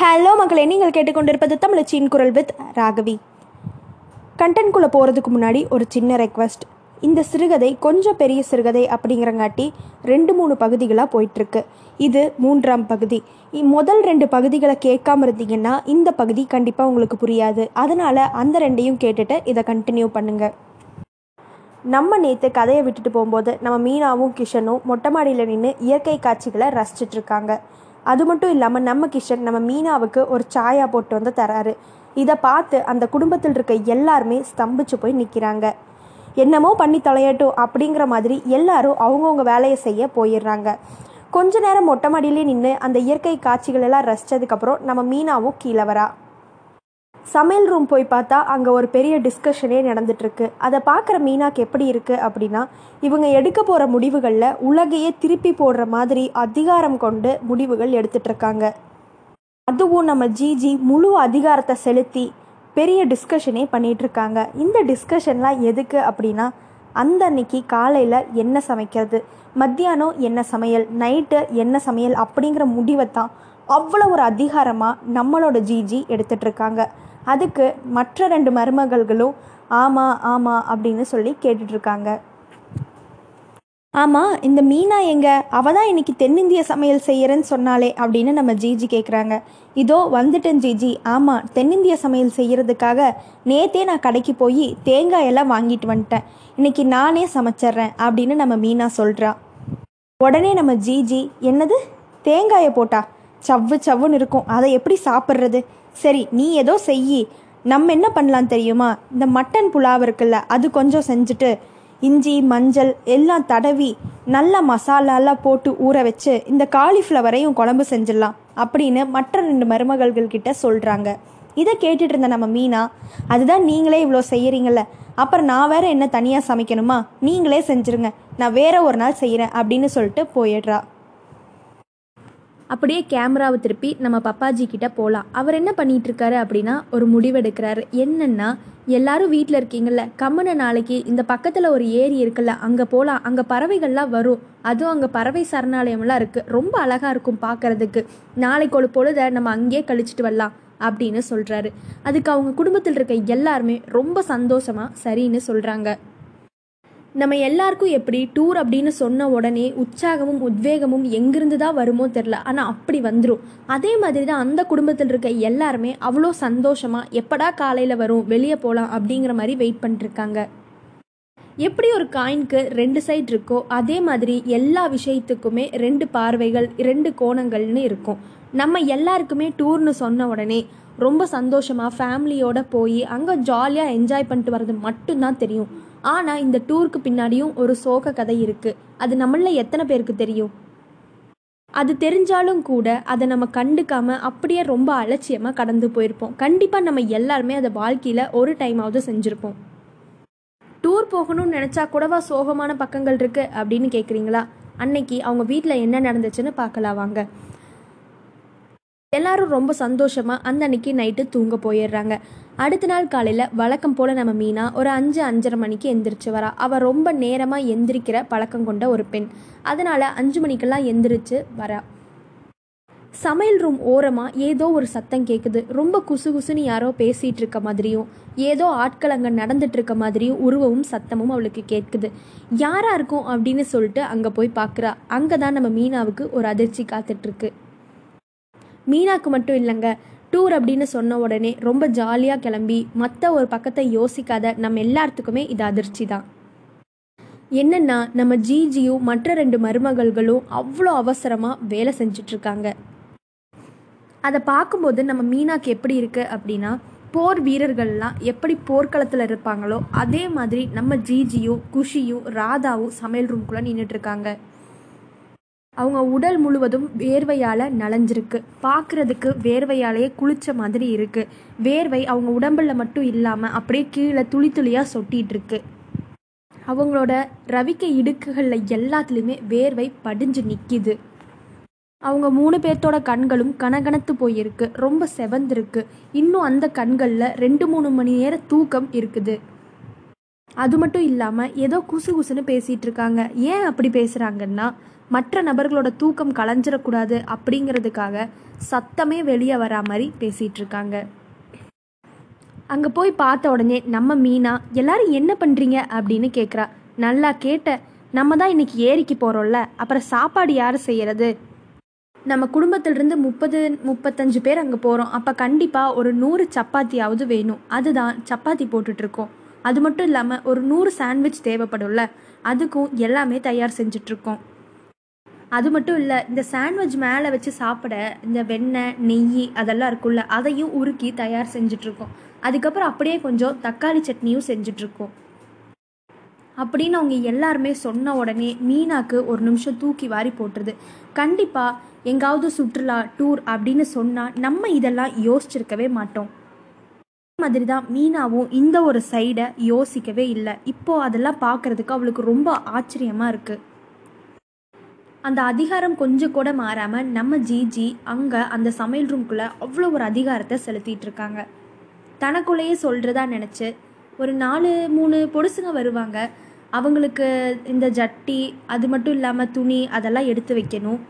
Hello மக்களே நீங்கள் கேட்டுக்கொண்டிருப்பது தமிழச்சியின் குரல் வித் ராகவி. கண்டென்ட்குள்ளே போகிறதுக்கு முன்னாடி ஒரு சின்ன ரெக்வஸ்ட் இந்த சிறுகதை கொஞ்சம் பெரிய சிறுகதை அப்படிங்கிறங்காட்டி ரெண்டு மூணு பகுதிகளாக போயிட்டுருக்கு. இது மூன்றாம் பகுதி. முதல் ரெண்டு பகுதிகளை கேட்காம இருந்தீங்கன்னா இந்த பகுதி கண்டிப்பாக உங்களுக்கு புரியாது. அதனால் அந்த ரெண்டையும் கேட்டுட்டு இதை கண்டினியூ பண்ணுங்கள் நம்ம நேற்று கதையை விட்டுட்டு போகும்போது நம்ம மீனாவும் கிஷனும் மொட்டை மாடியில் நின்று இயற்கை காட்சிகளை ரசிச்சிட்டு இருக்காங்க. அது மட்டும் இல்லாமல் நம்ம கிஷன் நம்ம மீனாவுக்கு ஒரு சாயா போட்டு வந்து தராரு. இதை பார்த்து அந்த குடும்பத்தில் இருக்க எல்லாருமே ஸ்தம்பிச்சு போய் நிற்கிறாங்க என்னமோ பண்ணி தொலையட்டும் அப்படிங்கிற மாதிரி எல்லாரும் அவங்கவுங்க வேலையை செய்ய போயிடுறாங்க. கொஞ்ச நேரம் மொட்டை மாடியிலே நின்று அந்த இயற்கை காட்சிகளெல்லாம் ரசித்ததுக்கப்புறம் நம்ம மீனாவும் கீழே வரா. சமையல் ரூம் போய் பார்த்தா அங்கே ஒரு பெரிய டிஸ்கஷனே நடந்துட்டுருக்கு. அதை பார்க்குற மீனாக்கு எப்படி இருக்குது அப்படின்னா இவங்க எடுக்க போகிற முடிவுகளில் உலகையே திருப்பி போடுற மாதிரி அதிகாரம் கொண்டு முடிவுகள் எடுத்துட்ருக்காங்க அதுவும் நம்ம ஜிஜி முழு அதிகாரத்தை செலுத்தி பெரிய டிஸ்கஷனே பண்ணிகிட்ருக்காங்க இந்த டிஸ்கஷன்லாம் எதுக்கு அப்படின்னா அந்த அன்னைக்கு காலையில் என்ன சமைக்கிறது மத்தியானம் என்ன சமையல் நைட்டு என்ன சமையல் அப்படிங்கிற முடிவை தான் அவ்வளோ ஒரு அதிகாரமாக நம்மளோட ஜிஜி எடுத்துட்ருக்காங்க இருக்காங்க அதுக்கு மற்ற ரெண்டு மருமகள்களும் ஆமாம் ஆமாம் அப்படின்னு சொல்லி கேட்டுட்ருக்காங்க. ஆமாம் இந்த மீனா எங்க? அவ தான் இன்னைக்கு தென்னிந்திய சமையல் செய்கிறேன்னு சொன்னாலே அப்படின்னு நம்ம ஜிஜி கேட்குறாங்க இதோ வந்துட்டேன் ஜிஜி. ஆமாம் தென்னிந்திய சமையல் செய்கிறதுக்காக நேத்தே நான் கடைக்கு போய் தேங்காய் எல்லாம் வாங்கிட்டு வந்துட்டேன். இன்னைக்கு நானே சமைச்சிட்றேன் அப்படின்னு நம்ம மீனா சொல்கிறா உடனே நம்ம ஜிஜி என்னது? தேங்காயை போட்டா? சவ்வு சவ்வுன்னு இருக்கும். அதை எப்படி சாப்பிட்றது? சரி நீ ஏதோ செய் நம்ம என்ன பண்ணலாம் தெரியுமா? இந்த மட்டன் புலாவ் இருக்குல்ல அது கொஞ்சம் செஞ்சுட்டு இஞ்சி மஞ்சள் எல்லாம் தடவி நல்ல மசாலாலாம் போட்டு ஊற வச்சு இந்த காலிஃப்ளவரையும் குழம்பு செஞ்சிடலாம் அப்படின்னு மற்ற ரெண்டு மருமகள்கள் கிட்ட சொல்கிறாங்க இதை கேட்டுட்டு இருந்த நம்ம மீனா அதுதான் நீங்களே இவ்வளோ செய்கிறீங்கள அப்புறம் நான் வேற என்ன தனியாக சமைக்கணுமா? நீங்களே செஞ்சுருங்க நான் வேற ஒரு நாள் செய்கிறேன் அப்படின்னு சொல்லிட்டு போயிடுறா. அப்படியே கேமராவை திருப்பி நம்ம பப்பாஜி கிட்ட போகலாம் அவர் என்ன பண்ணிட்டு இருக்காரு அப்படின்னா ஒரு முடிவெடுக்கிறாரு. என்னன்னா எல்லாரும் வீட்டில் இருக்கீங்கள்ல கம்மனை நாளைக்கு இந்த பக்கத்தில் ஒரு ஏரி இருக்குல்ல அங்கே போகலாம் அங்கே பறவைகள்லாம் வரும். அதுவும் அங்கே பறவை சரணாலயம்லாம் இருக்குது ரொம்ப அழகாக இருக்கும் பார்க்கறதுக்கு நாளைக்கு ஒரு பொழுத நம்ம அங்கேயே கழிச்சிட்டு வரலாம் அப்படின்னு சொல்கிறாரு அதுக்கு அவங்க குடும்பத்தில் இருக்க எல்லாருமே ரொம்ப சந்தோஷமாக சரின்னு சொல்கிறாங்க நம்ம எல்லாருக்கும் எப்படி டூர் அப்படின்னு சொன்ன உடனே உற்சாகமும் உத்வேகமும் எங்கிருந்து தான் வருமோ தெரில ஆனால் அப்படி வந்துடும் அதே மாதிரி தான் அந்த குடும்பத்தில் இருக்க எல்லாருமே அவ்வளோ சந்தோஷமாக எப்படா காலையில் வரும் வெளியே போகலாம் அப்படிங்கிற மாதிரி வெயிட் பண்ணிட்டுருக்காங்க. எப்படி ஒரு காயின்க்கு ரெண்டு சைடு இருக்கோ அதே மாதிரி எல்லா விஷயத்துக்குமே ரெண்டு பார்வைகள் ரெண்டு கோணங்கள்னு இருக்கும். நம்ம எல்லாருக்குமே டூர்னு சொன்ன உடனே ரொம்ப சந்தோஷமாக ஃபேமிலியோட போய் அங்கே ஜாலியாக என்ஜாய் பண்ணிட்டு வர்றது மட்டும்தான் தெரியும். ஆனால் இந்த டூருக்கு பின்னாடியும் ஒரு சோக கதை இருக்குது அது நம்மள எத்தனை பேருக்கு தெரியும்? அது தெரிஞ்சாலும் கூட அதை நம்ம கண்டுக்காம அப்படியே ரொம்ப அலட்சியமாக கடந்து போயிருப்போம். கண்டிப்பாக நம்ம எல்லாருமே அதை வாழ்க்கையில் ஒரு டைமாவது செஞ்சுருப்போம். டூர் போகணும்னு நினச்சா கூடவா சோகமான பக்கங்கள் இருக்குது அப்படின்னு கேட்குறீங்களா அன்னைக்கு அவங்க வீட்டில் என்ன நடந்துச்சுன்னு பார்க்கலாம் வாங்க. எல்லாரும் ரொம்ப சந்தோஷமாக அந்த அன்னைக்கு நைட்டு தூங்க போயிடுறாங்க. அடுத்த நாள் காலையில் வழக்கம் போல் நம்ம மீனா ஒரு அஞ்சு அஞ்சரை மணிக்கு எந்திரிச்சு வரா. அவள் ரொம்ப நேரமாக எந்திரிக்கிற பழக்கம் கொண்ட ஒரு பெண். அதனால் அஞ்சு மணிக்கெல்லாம் எந்திரிச்சு வரா. சமையல் ரூம் ஓரமாக ஏதோ ஒரு சத்தம் கேட்குது ரொம்ப குசு குசுன்னு யாரோ பேசிகிட்டு இருக்க மாதிரியும் ஏதோ ஆட்கள் அங்கே நடந்துட்டு இருக்க மாதிரியும் உருவமும் சத்தமும் அவளுக்கு கேட்குது யாராக இருக்கும்? அப்படின்னு சொல்லிட்டு அங்கே போய் பார்க்குறா அங்கே தான் நம்ம மீனாவுக்கு ஒரு அதிர்ச்சி காத்துட்ருக்கு மீனாக்கு மட்டும் இல்லைங்க. டூர் அப்படின்னு சொன்ன உடனே ரொம்ப ஜாலியாக கிளம்பி மற்ற ஒரு பக்கத்தை யோசிக்காத நம்ம எல்லாத்துக்குமே இது அதிர்ச்சி தான் என்னென்னா நம்ம ஜிஜியும் மற்ற ரெண்டு மருமகள்களும் அவ்வளோ அவசரமாக வேலை செஞ்சிட்ருக்காங்க. அதை பார்க்கும்போது நம்ம மீனாக்கு எப்படி இருக்குது அப்படின்னா போர் வீரர்கள்லாம் எப்படி போர்க்களத்தில் இருப்பாங்களோ அதே மாதிரி நம்ம ஜிஜியும் குஷியும் ராதாவும் சமையல் ரூம்குள்ளே நின்றுட்டுருக்காங்க அவங்க உடல் முழுவதும் வேர்வையால் நனைஞ்சிருக்கு பார்க்குறதுக்கு வேர்வையாலேயே குளிச்ச மாதிரி இருக்குது வேர்வை அவங்க உடம்புல மட்டும் இல்லாமல் அப்படியே கீழே துளி துளியாக சொட்டிகிட்ருக்கு அவங்களோட ரவிக்க இடுக்குகளில் எல்லாத்துலேயுமே வேர்வை படிஞ்சு நிற்கிது அவங்க மூணு பேர்த்தோட கண்களும் கனகனத்து போயிருக்கு. ரொம்ப செவந்திருக்கு. இன்னும் அந்த கண்களில் ரெண்டு மூணு மணி நேர தூக்கம் இருக்குது. அது மட்டும் இல்லாமல் ஏதோ குசு குசுன்னு பேசிகிட்டு இருக்காங்க ஏன் அப்படி பேசுகிறாங்கன்னா மற்ற நபர்களோட தூக்கம் கலைஞ்சிடக்கூடாது அப்படிங்கிறதுக்காக சத்தமே வெளியே வரா மாதிரி பேசிகிட்டு இருக்காங்க அங்கே போய் பார்த்த உடனே நம்ம மீனா எல்லாரும் என்ன பண்ணுறீங்க அப்படின்னு கேட்குறா நல்லா கேட்ட நம்ம தான் இன்னைக்கு ஏரிக்கு போகிறோம்ல அப்புறம் சாப்பாடு யார் செய்கிறது நம்ம குடும்பத்திலிருந்து முப்பது முப்பத்தஞ்சு பேர் அங்கே போகிறோம் அப்போ கண்டிப்பாக ஒரு நூறு சப்பாத்தியாவது வேணும். அதுதான் சப்பாத்தி போட்டுட்ருக்கோம். அது மட்டும் இல்லாமல் ஒரு நூறு சாண்ட்விச் தேவைப்படும்ல அதுக்கும் எல்லாமே தயார் செஞ்சிட்ருக்கோம். அது மட்டும் இல்லை இந்த சாண்ட்விச் மேலே வச்சு சாப்பிட இந்த வெண்ணெய் நெய் அதெல்லாம் இருக்கும்ல அதையும் உருக்கி தயார் செஞ்சிட்ருக்கோம். அதுக்கப்புறம் அப்படியே கொஞ்சம் தக்காளி சட்னியும் செஞ்சிட்ருக்கோம். அப்படின்னு அவங்க எல்லாருமே சொன்ன உடனே மீனாக்கு ஒரு நிமிஷம் தூக்கி வாரி போட்டுருது. கண்டிப்பாக எங்காவது சுற்றுலா டூர் அப்படின்னு சொன்னால் நம்ம இதெல்லாம் யோசிச்சிருக்கவே மாட்டோம். மாதிரி தான் மீனாவும் இந்த ஒரு சைடை யோசிக்கவே இல்லை. இப்போது அதெல்லாம் பார்க்கறதுக்கு அவளுக்கு ரொம்ப ஆச்சரியமாக இருக்குது அந்த அதிகாரம் கொஞ்சம் கூட மாறாமல் நம்ம ஜிஜி அங்கே அந்த சமையல் ரூம்குள்ளே அவ்வளோ ஒரு அதிகாரத்தை செலுத்திட்டு இருக்காங்க. தனக்குள்ளேயே சொல்கிறதா நினச்சி ஒரு நாலு மூணு பொடுசுங்க வருவாங்க. அவங்களுக்கு இந்த ஜட்டி அது மட்டும் இல்லாமல் துணி அதெல்லாம் எடுத்து வைக்கணும்.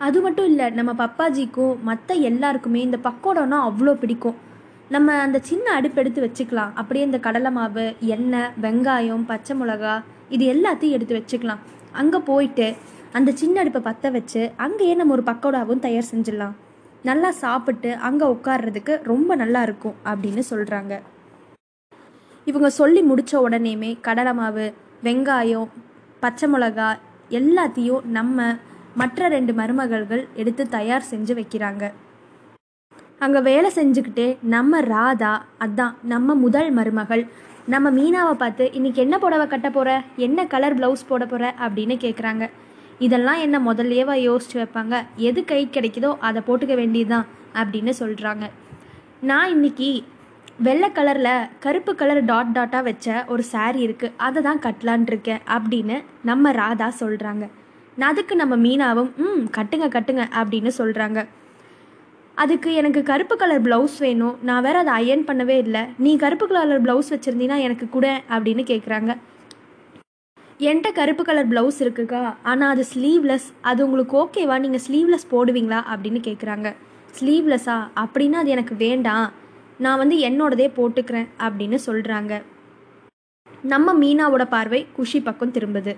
அது மட்டும் இல்லை நம்ம பப்பாஜிக்கும் மற்ற எல்லாருக்குமே இந்த பக்கோடம்னா அவ்வளோ பிடிக்கும். நம்ம அந்த சின்ன அடுப்பு எடுத்து வச்சுக்கலாம். அப்படியே இந்த கடலை மாவு எண்ணெய் வெங்காயம் பச்சை மிளகா இது எல்லாத்தையும் எடுத்து வச்சுக்கலாம். அங்கே போயிட்டு அந்த சின்ன அடுப்பை பற்ற வச்சு அங்கேயே நம்ம ஒரு பக்கோடாவும் தயார் செஞ்சிடலாம். நல்லா சாப்பிட்டு அங்கே உட்கார்றதுக்கு ரொம்ப நல்லா இருக்கும் அப்படின்னு சொல்கிறாங்க இவங்க சொல்லி முடித்த உடனேமே கடலை மாவு வெங்காயம் பச்சை மிளகா எல்லாத்தையும் நம்ம மற்ற ரெண்டு மருமகள்கள் எடுத்து தயார் செஞ்சு வைக்கிறாங்க. அங்கே வேலை செஞ்சுக்கிட்டே நம்ம ராதா அதான் நம்ம முதல் மருமகள் நம்ம மீனாவை பார்த்து இன்னைக்கு என்ன புடவை கட்ட போகிற என்ன கலர் ப்ளவுஸ் போட போகிற அப்படின்னு கேட்குறாங்க இதெல்லாம் என்ன முதல்லையேவா யோசிச்சு வைப்பாங்க. எது கை கிடைக்குதோ அதை போட்டுக்க வேண்டியதுதான் அப்படின்னு சொல்கிறாங்க நான் இன்னைக்கு வெள்ளை கலரில் கருப்பு கலர் டாட் டாட்டாக வச்ச ஒரு சாரீ இருக்குது அதை தான் கட்டலான் இருக்கேன் அப்படின்னு நம்ம ராதா சொல்கிறாங்க அதுக்கு நம்ம மீனாவும் ம் கட்டுங்க கட்டுங்க அப்படின்னு சொல்கிறாங்க அதுக்கு எனக்கு கருப்பு கலர் ப்ளவுஸ் வேணும். நான் வேறு அதை அயர்ன் பண்ணவே இல்லை. நீ கருப்பு கலர் ப்ளவுஸ் வச்சுருந்தீன்னா எனக்கு கூட அப்படின்னு கேட்குறாங்க என்கிட்ட கருப்பு கலர் ப்ளவுஸ் இருக்குக்கா? ஆனால் அது ஸ்லீவ்லெஸ் அது உங்களுக்கு ஓகேவா நீங்கள் ஸ்லீவ்லெஸ் போடுவீங்களா? அப்படின்னு கேட்குறாங்க ஸ்லீவ்லெஸ்ஸா அப்படின்னா அது எனக்கு வேண்டாம். நான் வந்து என்னோடதே போட்டுக்கிறேன் அப்படின்னு சொல்கிறாங்க நம்ம மீனாவோட பார்வை குஷி பக்கம் திரும்புது.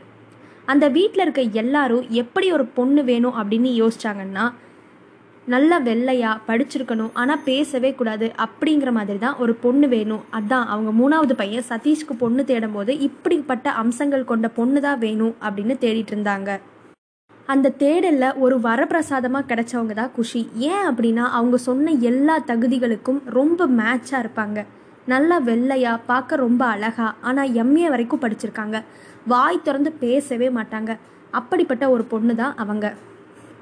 அந்த வீட்டில் இருக்க எல்லாரும் எப்படி ஒரு பொண்ணு வேணும் அப்படின்னு யோசிச்சாங்கன்னா நல்லா வெள்ளையாக படிச்சிருக்கணும் ஆனால் பேசவே கூடாது அப்படிங்கிற மாதிரி தான் ஒரு பொண்ணு வேணும். அதான் அவங்க மூணாவது பையன் சதீஷ்க்கு பொண்ணு தேடும் போது இப்படிப்பட்ட அம்சங்கள் கொண்ட பொண்ணு தான் வேணும் அப்படின்னு தேடிட்டு இருந்தாங்க. அந்த தேடலில் ஒரு வரப்பிரசாதமாக கிடைச்சவங்க தான் குஷி. ஏன் அப்படின்னா அவங்க சொன்ன எல்லா தகுதிகளுக்கும் ரொம்ப மேட்சாக இருப்பாங்க. நல்லா வெள்ளையாக பார்க்க ரொம்ப அழகா ஆனால் எம்ஏ வரைக்கும் படிச்சிருக்காங்க. வாய் திறந்து பேசவே மாட்டாங்க. அப்படிப்பட்ட ஒரு பொண்ணு தான் அவங்க.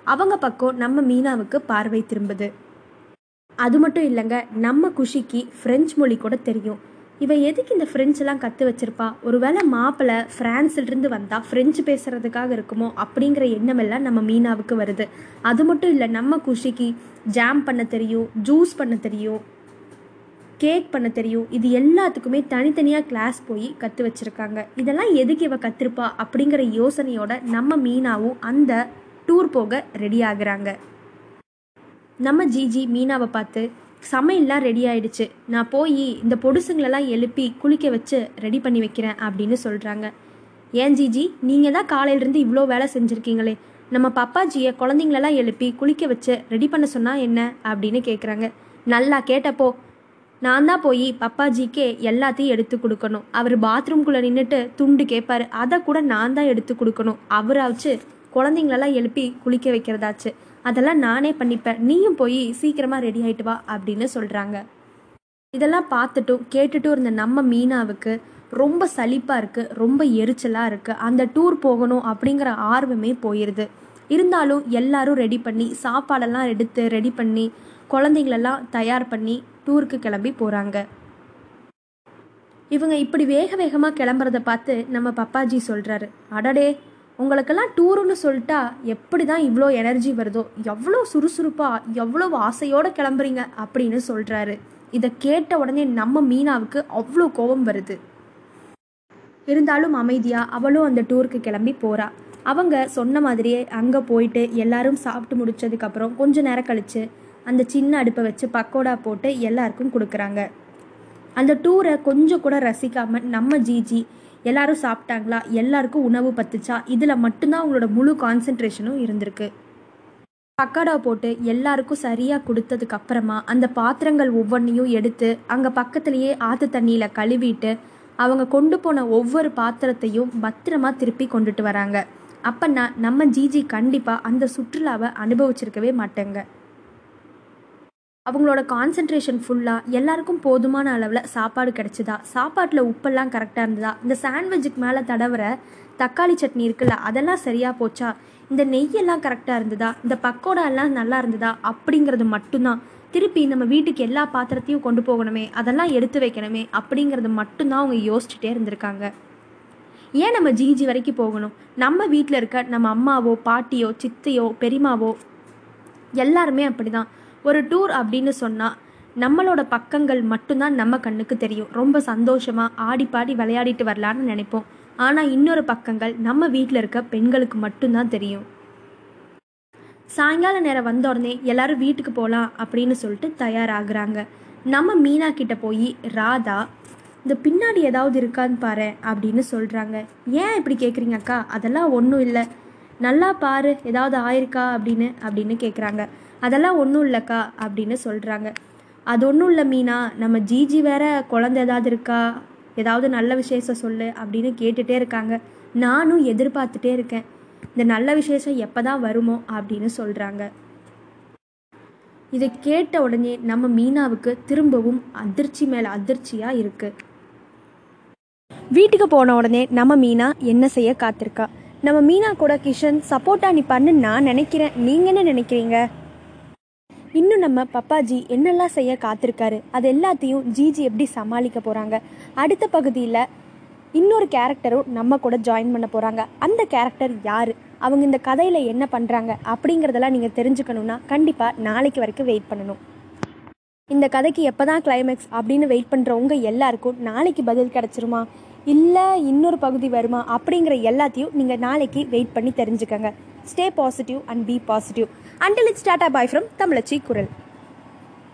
அவங்க பக்கம் நம்ம மீனாவுக்கு பார்வை திரும்புது. அது மட்டும் இல்லைங்க நம்ம குஷிக்கு ஃப்ரெஞ்ச் மொழி கூட தெரியும். இவ எதுக்கு இந்த ஃப்ரெஞ்செல்லாம் கற்று வச்சிருப்பா? ஒருவேளை மாப்பிள்ளை ஃப்ரான்ஸிலிருந்து வந்தால் ஃப்ரெஞ்சு பேசுகிறதுக்காக இருக்குமோ அப்படிங்கிற எண்ணமெல்லாம் நம்ம மீனாவுக்கு வருது. அது மட்டும் இல்லை நம்ம குஷிக்கு ஜாம் பண்ண தெரியும் ஜூஸ் பண்ண தெரியும் கேக் பண்ண தெரியும். இது எல்லாத்துக்குமே தனித்தனியாக கிளாஸ் போய் கற்று வச்சுருக்காங்க. இதெல்லாம் எதுக்கு இவ கற்றுருப்பா அப்படிங்கிற யோசனையோட நம்ம மீனாவும் அந்த டூர் போக ரெடி ஆகுறாங்க. நம்ம ஜிஜி மீனாவை பார்த்து சமையல்லாம் ரெடி ஆயிடுச்சு. நான் போய் இந்த பொடுசுங்களெல்லாம் எழுப்பி குளிக்க வச்சு ரெடி பண்ணி வைக்கிறேன் அப்படின்னு சொல்கிறாங்க ஏன் ஜிஜி? நீங்கள் தான் காலையிலேருந்து இவ்வளோ வேலை செஞ்சுருக்கீங்களே. நம்ம பப்பாஜியை குழந்தைங்களெல்லாம் எழுப்பி குளிக்க வச்சு ரெடி பண்ண சொன்னால் என்ன? அப்படின்னு கேட்குறாங்க நல்லா கேட்டப்போ நான் தான் போய் பப்பாஜிக்கே எல்லாத்தையும் எடுத்து கொடுக்கணும். அவர் பாத்ரூம்குள்ளே நின்றுட்டு துண்டு கேட்பாரு அதை கூட நான் தான் எடுத்து கொடுக்கணும். அவராச்சு குழந்தைங்களெல்லாம் எழுப்பி குளிக்க வைக்கிறதாச்சு. அதெல்லாம் நானே பண்ணிப்பேன். நீயும் போய் சீக்கிரமாக ரெடி ஆகிட்டு வா அப்படின்னு சொல்கிறாங்க இதெல்லாம் பார்த்துட்டும் கேட்டுட்டும் இருந்த நம்ம மீனாவுக்கு ரொம்ப சலிப்பாக இருக்குது ரொம்ப எரிச்சலாக இருக்குது அந்த டூர் போகணும் அப்படிங்கிற ஆர்வமே போயிடுது இருந்தாலும் எல்லாரும் ரெடி பண்ணி சாப்பாடெல்லாம் எடுத்து ரெடி பண்ணி குழந்தைங்களெல்லாம் தயார் பண்ணி டூருக்கு கிளம்பி போகிறாங்க இவங்க இப்படி வேக வேகமாக கிளம்புறத பார்த்து நம்ம பப்பாஜி சொல்கிறாரு அடடே உங்களுக்கெல்லாம் டூருன்னு சொல்லிட்டா எப்படி தான் இவ்வளோ எனர்ஜி வருதோ எவ்வளோ சுறுசுறுப்பாக எவ்வளோ ஆசையோடு கிளம்புறீங்க அப்படின்னு சொல்கிறாரு இதை கேட்ட உடனே நம்ம மீனாவுக்கு அவ்வளோ கோபம் வருது. இருந்தாலும் அமைதியாக அவளும் அந்த டூருக்கு கிளம்பி போகிறா அவங்க சொன்ன மாதிரியே அங்கே போயிட்டு எல்லாரும் சாப்பிட்டு முடிச்சதுக்கப்புறம் கொஞ்ச நேரம் கழித்து அந்த சின்ன அடுப்பை வச்சு பக்கோடா போட்டு எல்லாருக்கும் கொடுக்குறாங்க. அந்த டூரை கொஞ்சம் கூட ரசிக்காமல் நம்ம ஜிஜி எல்லாரும் சாப்பிட்டாங்களா? எல்லாருக்கும் உணவு பத்துச்சா? இதில் மட்டும்தான் அவங்களோட முழு கான்சென்ட்ரேஷனும் இருந்திருக்கு. பக்கோடா போட்டு எல்லாருக்கும் சரியாக கொடுத்ததுக்கு அப்புறமா அந்த பாத்திரங்கள் ஒவ்வொன்றையும் எடுத்து அங்கே பக்கத்துலேயே ஆற்று தண்ணியில் கழுவிட்டு அவங்க கொண்டு போன ஒவ்வொரு பாத்திரத்தையும் பத்திரமா திருப்பி கொண்டுட்டு வராங்க. அப்பன்னா நம்ம ஜிஜி கண்டிப்பாக அந்த சுற்றுலாவை அனுபவிச்சிருக்கவே மாட்டேங்க. அவங்களோட கான்சென்ட்ரேஷன் ஃபுல்லாக எல்லாருக்கும் போதுமான அளவில் சாப்பாடு கிடச்சிதா? சாப்பாட்டில் உப்பெல்லாம் கரெக்டாக இருந்ததா? இந்த சாண்ட்விச்சுக்கு மேலே தடவுற தக்காளி சட்னி இருக்குல்ல அதெல்லாம் சரியாக போச்சா? இந்த நெய்யெல்லாம் கரெக்டாக இருந்ததா? இந்த பக்கோடா எல்லாம் நல்லா இருந்ததா? அப்படிங்கிறது மட்டும்தான். திருப்பி நம்ம வீட்டுக்கு எல்லா பாத்திரத்தையும் கொண்டு போகணுமே அதெல்லாம் எடுத்து வைக்கணுமே அப்படிங்கிறது மட்டும்தான் அவங்க யோசிச்சுட்டே இருந்திருக்காங்க. ஏன் நம்ம ஜிஜி வரைக்கும் போகணும்? நம்ம வீட்டில் இருக்க நம்ம அம்மாவோ பாட்டியோ சித்தையோ பெரியமாவோ எல்லாருமே அப்படிதான். ஒரு டூர் அப்படின்னு சொன்னால் நம்மளோட பக்கங்கள் மட்டும்தான் நம்ம கண்ணுக்கு தெரியும். ரொம்ப சந்தோஷமாக ஆடி பாடி விளையாடிட்டு வரலான்னு நினைப்போம். ஆனால் இன்னொரு பக்கங்கள் நம்ம வீட்டில் இருக்க பெண்களுக்கு மட்டும்தான் தெரியும். சாயங்கால நேரம் வந்த உடனே எல்லாரும் வீட்டுக்கு போகலாம் அப்படின்னு சொல்லிட்டு தயாராகிறாங்க. நம்ம மீனா கிட்ட போய் ராதா இந்த பின்னாடி ஏதாவது இருக்கான்னு பாரு அப்படின்னு சொல்கிறாங்க ஏன் இப்படி கேட்குறீங்க அக்கா? அதெல்லாம் ஒன்றும் இல்லை. நல்லா பாரு ஏதாவது ஆயிருக்கா? அப்படின்னு அப்படின்னு கேட்குறாங்க அதெல்லாம் ஒன்றும் இல்லைக்கா அப்படின்னு சொல்கிறாங்க அது ஒன்றும் இல்லை மீனா நம்ம ஜிஜி வேற குழந்த ஏதாவது இருக்கா? ஏதாவது நல்ல விசேஷம் சொல்லு அப்படின்னு கேட்டுகிட்டே இருக்காங்க. நானும் எதிர்பார்த்துட்டே இருக்கேன். இந்த நல்ல விசேஷம் எப்போ தான் வருமோ அப்படின்னு சொல்கிறாங்க இதை கேட்ட உடனே நம்ம மீனாவுக்கு திரும்பவும் அதிர்ச்சி மேலே அதிர்ச்சியாக இருக்குது வீட்டுக்கு போன உடனே நம்ம மீனா என்ன செய்ய காத்திருக்கா? நம்ம மீனா கூட கிஷன் சப்போர்ட்டா நீ பண்ணு நான் நினைக்கிறேன். நீங்கள் என்ன நினைக்கிறீங்க? இன்னும் நம்ம பப்பாஜி என்னெல்லாம் செய்ய காத்திருக்காரு? அது எல்லாத்தையும் ஜிஜி எப்படி சமாளிக்க போகிறாங்க அடுத்த பகுதியில் இன்னொரு கேரக்டரும் நம்ம கூட ஜாயின் பண்ண போகிறாங்க அந்த கேரக்டர் யார்? அவங்க இந்த கதையில் என்ன பண்ணுறாங்க அப்படிங்கிறதெல்லாம் நீங்கள் தெரிஞ்சுக்கணுன்னா கண்டிப்பாக நாளைக்கு வரைக்கும் வெயிட் பண்ணணும். இந்த கதைக்கு எப்போ தான் கிளைமேக்ஸ் அப்படின்னு வெயிட் பண்ணுறவங்க எல்லாருக்கும் நாளைக்கு பதில் கிடச்சிருமா? இல்லை இன்னொரு பகுதி வருமா? அப்படிங்கிற எல்லாத்தையும் நீங்கள் நாளைக்கு வெயிட் பண்ணி தெரிஞ்சுக்கங்க. Stay positive and be positive Until it's Tata Bye from Tamlachi Kural.